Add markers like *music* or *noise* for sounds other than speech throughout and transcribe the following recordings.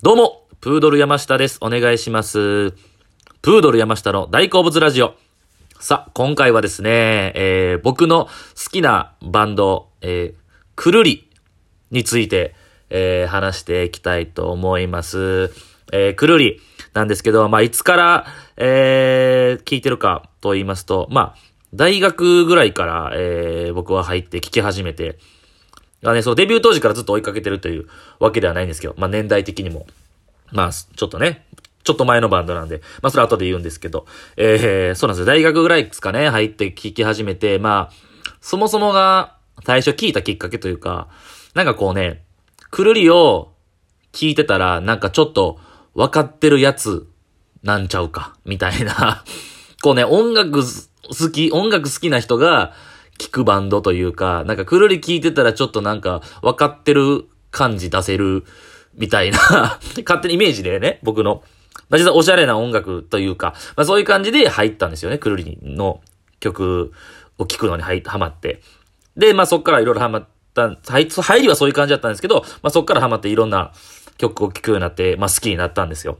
どうも、プードル山下です。お願いします。プードル山下の大好物ラジオ。さあ、今回はですね、えー僕の好きなバンド、えーくるりについて、えー話していきたいと思います。えーくるりなんですけど、まあ、いつから、えー聞いてるかと言いますと、まあ、大学ぐらいから、えー僕は入って聞き始めて、がね、そう、デビュー当時からずっと追いかけてるというわけではないんですけど、まあ年代的にも。まあ、ちょっとね、ちょっと前のバンドなんで、まあそれは後で言うんですけど、えー、そうなんですよ。大学ぐらいですかね、入って聴き始めて、まあ、そもそもが最初聞いたきっかけというか、なんかこうね、くるりを聞いてたら、なんかちょっと分かってるやつなんちゃうか、みたいな。こうね、音楽好き、音楽好きな人が聞くバンドというか、なんかくるり聞いてたらちょっとなんか分かってる感じ出せるみたいな、*laughs* 勝手にイメージでね、僕の。まあ実はおしゃれな音楽というか、まあそういう感じで入ったんですよね、くるりの曲を聴くのに入ハマって。で、まあそっからいろいろハマった、入入りはそういう感じだったんですけど、まあそっからハマっていろんな曲を聴くようになって、まあ好きになったんですよ。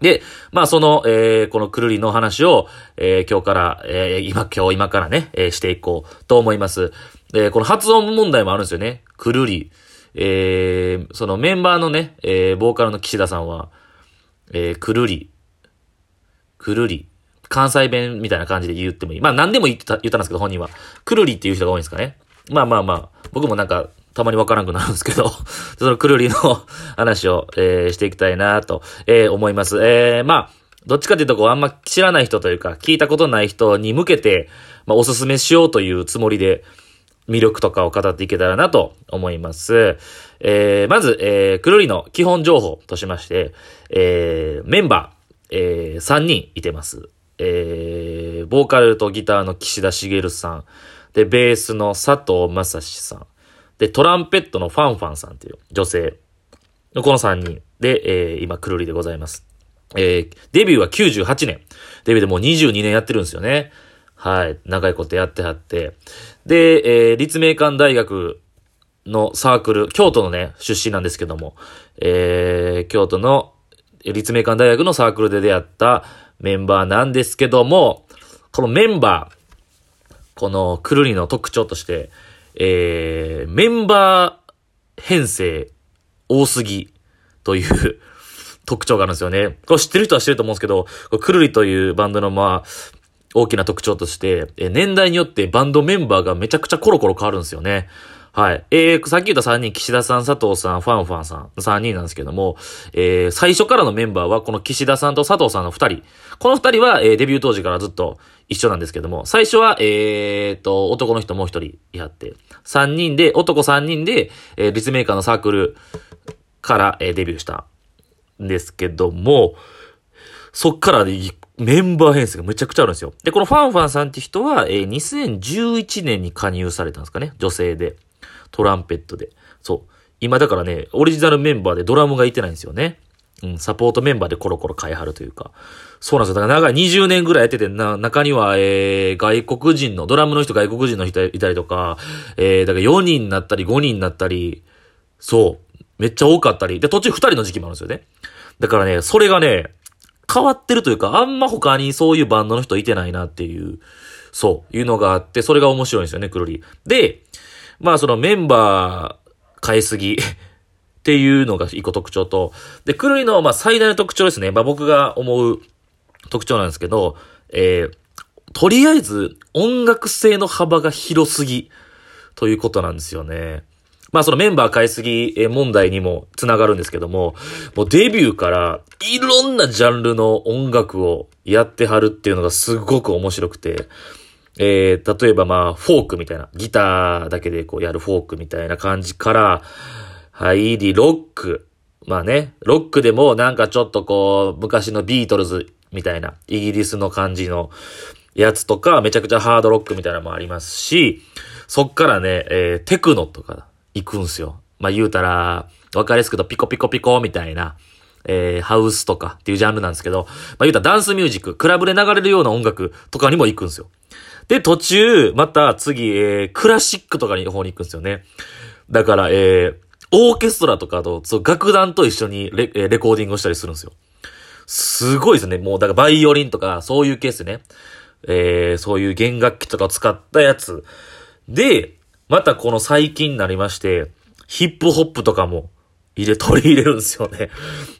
で、まあその、えー、このくるりの話を、えー、今日から、えー、今、今日、今からね、えー、していこうと思います。で、この発音問題もあるんですよね。くるり。えー、そのメンバーのね、えー、ボーカルの岸田さんは、えー、くるり、くるり、関西弁みたいな感じで言ってもいい。まあ何でも言った、言ったんですけど、本人は。くるりっていう人が多いんですかね。まあまあまあ、僕もなんか、たまにわからんくなるんですけど、*laughs* そのくるりの話を、えーしていきたいなと、えー思います。えーまあ、どっちかというと、こう、あんま知らない人というか、聞いたことない人に向けて、まあ、おすすめしようというつもりで、魅力とかを語っていけたらなと思います。えー、まず、えー、くるりの基本情報としまして、えー、メンバー、えー、3人いてます。えー、ボーカルとギターの岸田茂さん、で、ベースの佐藤正史さん、で、トランペットのファンファンさんっていう女性の、この3人で、えー、今、くるりでございます。えー、デビューは98年。デビューでもう22年やってるんですよね。はい。長いことやってはって。で、えー、立命館大学のサークル、京都のね、出身なんですけども、えー、京都の立命館大学のサークルで出会ったメンバーなんですけども、このメンバー、このくるりの特徴として、えー、メンバー編成多すぎという *laughs* 特徴があるんですよね。これ知ってる人は知ってると思うんですけど、くるりというバンドのまあ、大きな特徴として、えー年代によってバンドメンバーがめちゃくちゃコロコロ変わるんですよね。はい。えー、さっき言った3人、岸田さん、佐藤さん、ファンファンさん、3人なんですけども、えー、最初からのメンバーは、この岸田さんと佐藤さんの2人。この2人は、えー、デビュー当時からずっと一緒なんですけども、最初は、えーと、男の人もう1人いはって、3人で、男3人で、えー、立命館のサークルから、えーデビューしたんですけども、そっからでメンバー編成がめちゃくちゃあるんですよ。で、このファンファンさんって人は、えー2011年に加入されたんですかね。女性で。トランペットで。そう。今だからね、オリジナルメンバーでドラムがいてないんですよね。うん、サポートメンバーでコロコロ変えはるというか。そうなんですよ。だから長い20年ぐらいやってて、な、中には、えー、外国人の、ドラムの人外国人の人いたりとか、えー、だから4人になったり5人になったり、そう。めっちゃ多かったり。で、途中2人の時期もあるんですよね。だからね、それがね、変わってるというか、あんま他にそういうバンドの人いてないなっていう、そう、いうのがあって、それが面白いんですよね、くるり。で、まあそのメンバー変えすぎ *laughs* っていうのが一個特徴と、で、くるりのまあ最大の特徴ですね。まあ僕が思う特徴なんですけど、えー、とりあえず音楽性の幅が広すぎということなんですよね。まあそのメンバー変えすぎ問題にもつながるんですけども、もうデビューからいろんなジャンルの音楽をやってはるっていうのがすごく面白くて、えー、例えばまあフォークみたいな、ギターだけでこうやるフォークみたいな感じから、入り、ロック。まあね、ロックでもなんかちょっとこう、昔のビートルズみたいな、イギリスの感じのやつとか、めちゃくちゃハードロックみたいなのもありますし、そっからね、えーテクノとか行くんすよ。まあ言うたら、わかりやすくとピコピコピコみたいな、えーハウスとかっていうジャンルなんですけど、まあ言うたらダンスミュージック、クラブで流れるような音楽とかにも行くんすよ。で、途中、また次、えークラシックとかに方に行くんですよね。だから、えーオーケストラとかと、そう、楽団と一緒にレレコーディングをしたりするんですよ。すごいですね。もう、だからバイオリンとか、そういうケースね。えー、そういう弦楽器とかを使ったやつ。で、またこの最近になりまして、ヒップホップとかも入れ、取り入れるんですよね。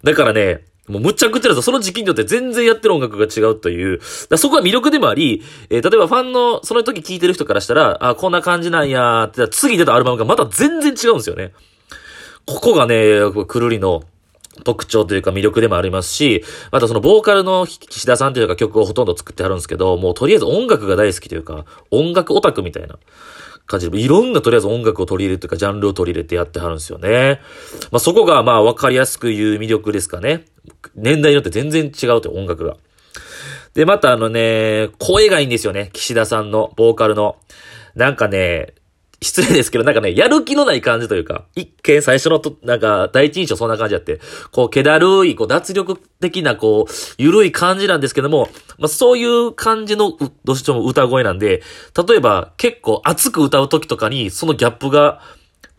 だからね、もうむちゃくちゃですよ。その時期によって全然やってる音楽が違うという。そこは魅力でもあり、えー、例えばファンの、その時聴いてる人からしたら、あ、こんな感じなんやって、次出たアルバムがまた全然違うんですよね。ここがね、くるりの特徴というか魅力でもありますし、またそのボーカルの岸田さんというか曲をほとんど作ってあるんですけど、もうとりあえず音楽が大好きというか、音楽オタクみたいな感じで、いろんなとりあえず音楽を取り入れるというか、ジャンルを取り入れてやってはるんですよね。まあそこがまあわかりやすく言う魅力ですかね。年代によって全然違うという音楽が。で、またあのね、声がいいんですよね。岸田さんの、ボーカルの。なんかね、失礼ですけど、なんかね、やる気のない感じというか、一見最初のと、なんか、第一印象そんな感じやって、こう、気だるい、こう、脱力的な、こう、ゆるい感じなんですけども、まあ、そういう感じの、どうしても歌声なんで、例えば、結構熱く歌う時とかに、そのギャップが、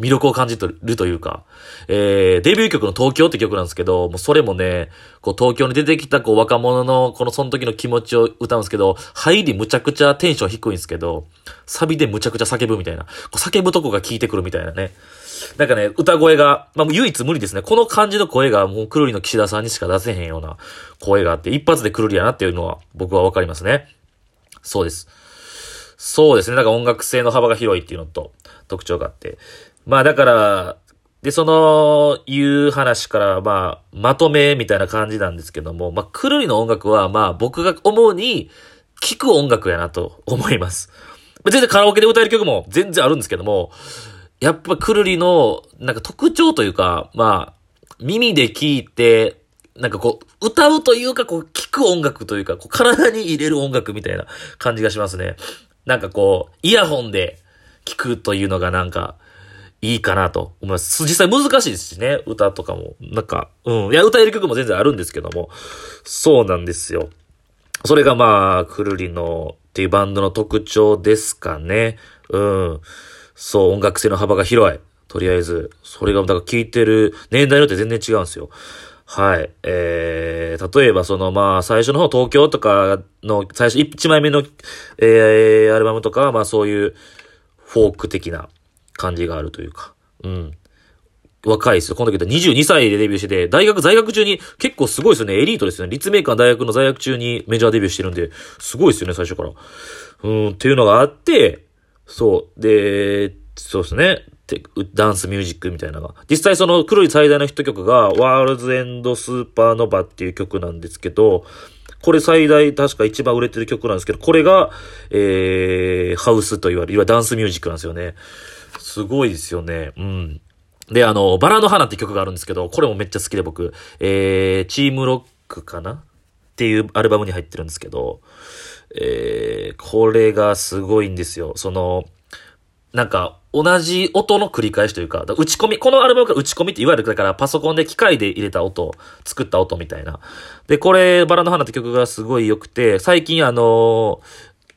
魅力を感じてるというか、えー、デビュー曲の東京って曲なんですけど、もうそれもね、こう東京に出てきたこう若者のこのその時の気持ちを歌うんですけど、入りむちゃくちゃテンション低いんですけど、サビでむちゃくちゃ叫ぶみたいな、こう叫ぶとこが効いてくるみたいなね。なんかね、歌声が、まあ、唯一無理ですね。この感じの声がもうくるりの岸田さんにしか出せへんような声があって、一発でくるりやなっていうのは僕はわかりますね。そうです。そうですね。なんか音楽性の幅が広いっていうのと特徴があって。まあだから、で、その、いう話から、まあ、まとめみたいな感じなんですけども、まあ、くるりの音楽は、まあ、僕が思うに、聴く音楽やなと *laughs* 思います。全然カラオケで歌える曲も全然あるんですけども、やっぱくるりの、なんか特徴というか、まあ、耳で聴いて、なんかこう、歌うというか、こう、聴く音楽というか、こう、体に入れる音楽みたいな感じがしますね。なんかこう、イヤホンで聴くというのがなんか、いいかなと思います。実際難しいですしね、歌とかも。なんか、うん。いや、歌える曲も全然あるんですけども。そうなんですよ。それがまあ、くるりのっていうバンドの特徴ですかね。うん。そう、音楽性の幅が広い。とりあえず。それが、だから聴いてる年代によって全然違うんですよ。はい。えー、例えばそのまあ、最初の方東京とかの、最初1枚目の、えー、アルバムとかはまあそういうフォーク的な感じがあるというか、うん。若いですよ。この時だ22歳でデビューしてて、大学在学中に結構すごいですよね。エリートですよね。立命館大学の在学中にメジャーデビューしてるんで、すごいですよね、最初から。うん、っていうのがあって、そう。で、そうですね。ダンスミュージックみたいなのが。実際その黒い最大のヒット曲が、ワールズエンドスーパーノバっていう曲なんですけど、これ最大確か一番売れてる曲なんですけど、これが、えー、ハウスと言われる、いわゆるダンスミュージックなんですよね。すごいですよね。うん。で、あの、バラの花って曲があるんですけど、これもめっちゃ好きで僕、えー、チームロックかな？っていうアルバムに入ってるんですけど、えー、これがすごいんですよ。その、なんか、同じ音の繰り返しというか、打ち込み、このアルバムから打ち込みっていわゆるだからパソコンで機械で入れた音、作った音みたいな。で、これ、バラの花って曲がすごい良くて、最近あの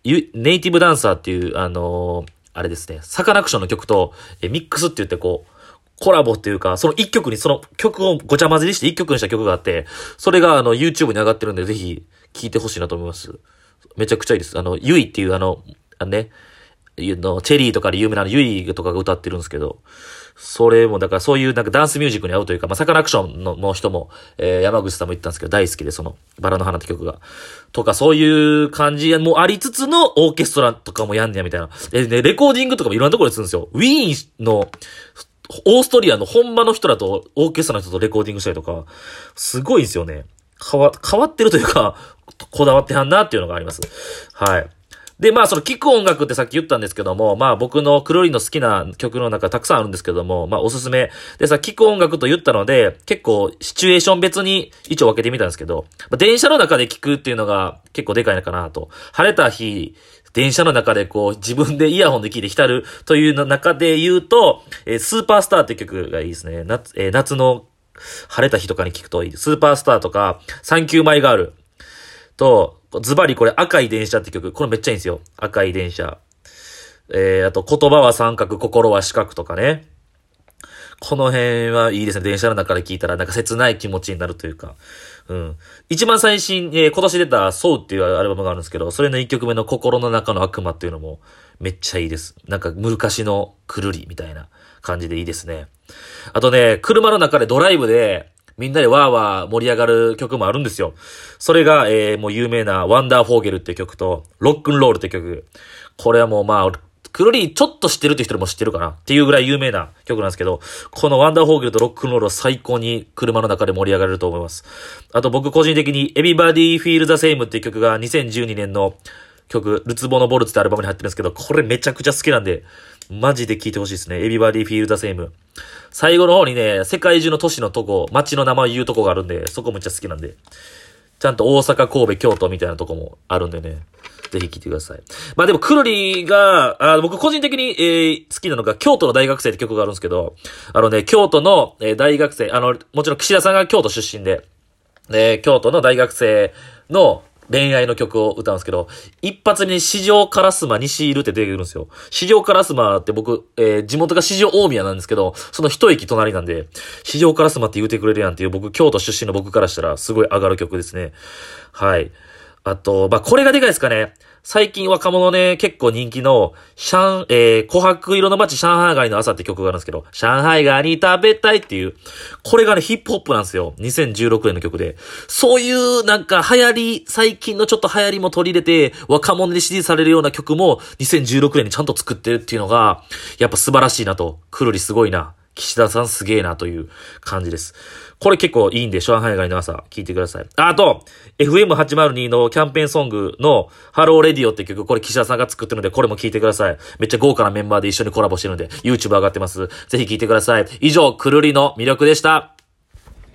ネイティブダンサーっていう、あのあれですね、サカナクションの曲と、えミックスって言ってこう、コラボっていうか、その一曲に、その曲をごちゃ混ぜにして一曲にした曲があって、それがあの YouTube に上がってるんで、ぜひ聴いてほしいなと思います。めちゃくちゃいいです。あの、ゆいっていうあの、あのね、の、チェリーとかで有名なゆいとかが歌ってるんですけど、それも、だからそういうなんかダンスミュージックに合うというか、まあ、サカナクションのの人も、えー、山口さんも言ったんですけど、大好きで、その、バラの花って曲が。とか、そういう感じもありつつのオーケストラとかもやんねや、みたいな。え、ね、レコーディングとかもいろんなところでするんですよ。ウィーンの、オーストリアの本場の人らと、オーケストラの人とレコーディングしたりとか、すごいんですよね。変わ、変わってるというか、こだわってはんなっていうのがあります。はい。で、まあ、その聴く音楽ってさっき言ったんですけども、まあ僕のクロリの好きな曲の中たくさんあるんですけども、まあおすすめ。でさ、聴く音楽と言ったので、結構シチュエーション別に一応分けてみたんですけど、まあ、電車の中で聴くっていうのが結構でかいのかなと。晴れた日、電車の中でこう自分でイヤホンで聴いて浸るという中で言うと、えー、スーパースターって曲がいいですね。夏、えー、夏の晴れた日とかに聴くといい。スーパースターとか、サンキューマイガールと、ズバリこれ赤い電車って曲、これめっちゃいいんですよ。赤い電車。えー、あと言葉は三角、心は四角とかね。この辺はいいですね。電車の中で聞いたら、なんか切ない気持ちになるというか。うん。一番最新、えー、今年出た、ソウっていうアルバムがあるんですけど、それの一曲目の心の中の悪魔っていうのも、めっちゃいいです。なんか、昔のくるりみたいな感じでいいですね。あとね、車の中でドライブで、みんなでワーワー盛り上がる曲もあるんですよ。それが、えー、もう有名なワンダーフォーゲルって曲と、ロックンロールって曲。これはもうまあ、クロリーちょっと知ってるって人も知ってるかなっていうぐらい有名な曲なんですけど、このワンダーフォーゲルとロックンロールは最高に車の中で盛り上がれると思います。あと僕個人的に Everybody Feel the Same っていう曲が2012年の曲、ルツボのボルツってアルバムに入ってるんですけど、これめちゃくちゃ好きなんで、マジで聴いてほしいですね。Everybody Feel the Same。最後の方にね、世界中の都市のとこ、街の名前言うとこがあるんで、そこめっちゃ好きなんで。ちゃんと大阪、神戸、京都みたいなとこもあるんでね。ぜひ聴いてください。まあでも、クロリが、あ僕個人的に、えー、好きなのが、京都の大学生って曲があるんですけど、あのね、京都の、えー、大学生、あの、もちろん岸田さんが京都出身で、で、京都の大学生の、恋愛の曲を歌うんですけど、一発に市場カラスマ西いるって出てくるんですよ。市場カラスマって僕、えー、地元が市場大宮なんですけど、その一駅隣なんで、市場カラスマって言うてくれるやんっていう僕、京都出身の僕からしたらすごい上がる曲ですね。はい。あと、まあ、これがでかいですかね。最近若者ね、結構人気の、上、えー、琥珀色の街上海街の朝って曲があるんですけど、上海街に食べたいっていう、これがね、ヒップホップなんですよ。2016年の曲で。そういうなんか流行り、最近のちょっと流行りも取り入れて、若者で支持されるような曲も2016年にちゃんと作ってるっていうのが、やっぱ素晴らしいなと。くるりすごいな。岸田さんすげえなという感じです。これ結構いいんで、上海街の朝聞いてください。あと、FM802 のキャンペーンソングの Hello Radio って曲、これ岸田さんが作ってるので、これも聞いてください。めっちゃ豪華なメンバーで一緒にコラボしてるので、YouTube 上がってます。ぜひ聞いてください。以上、くるりの魅力でした。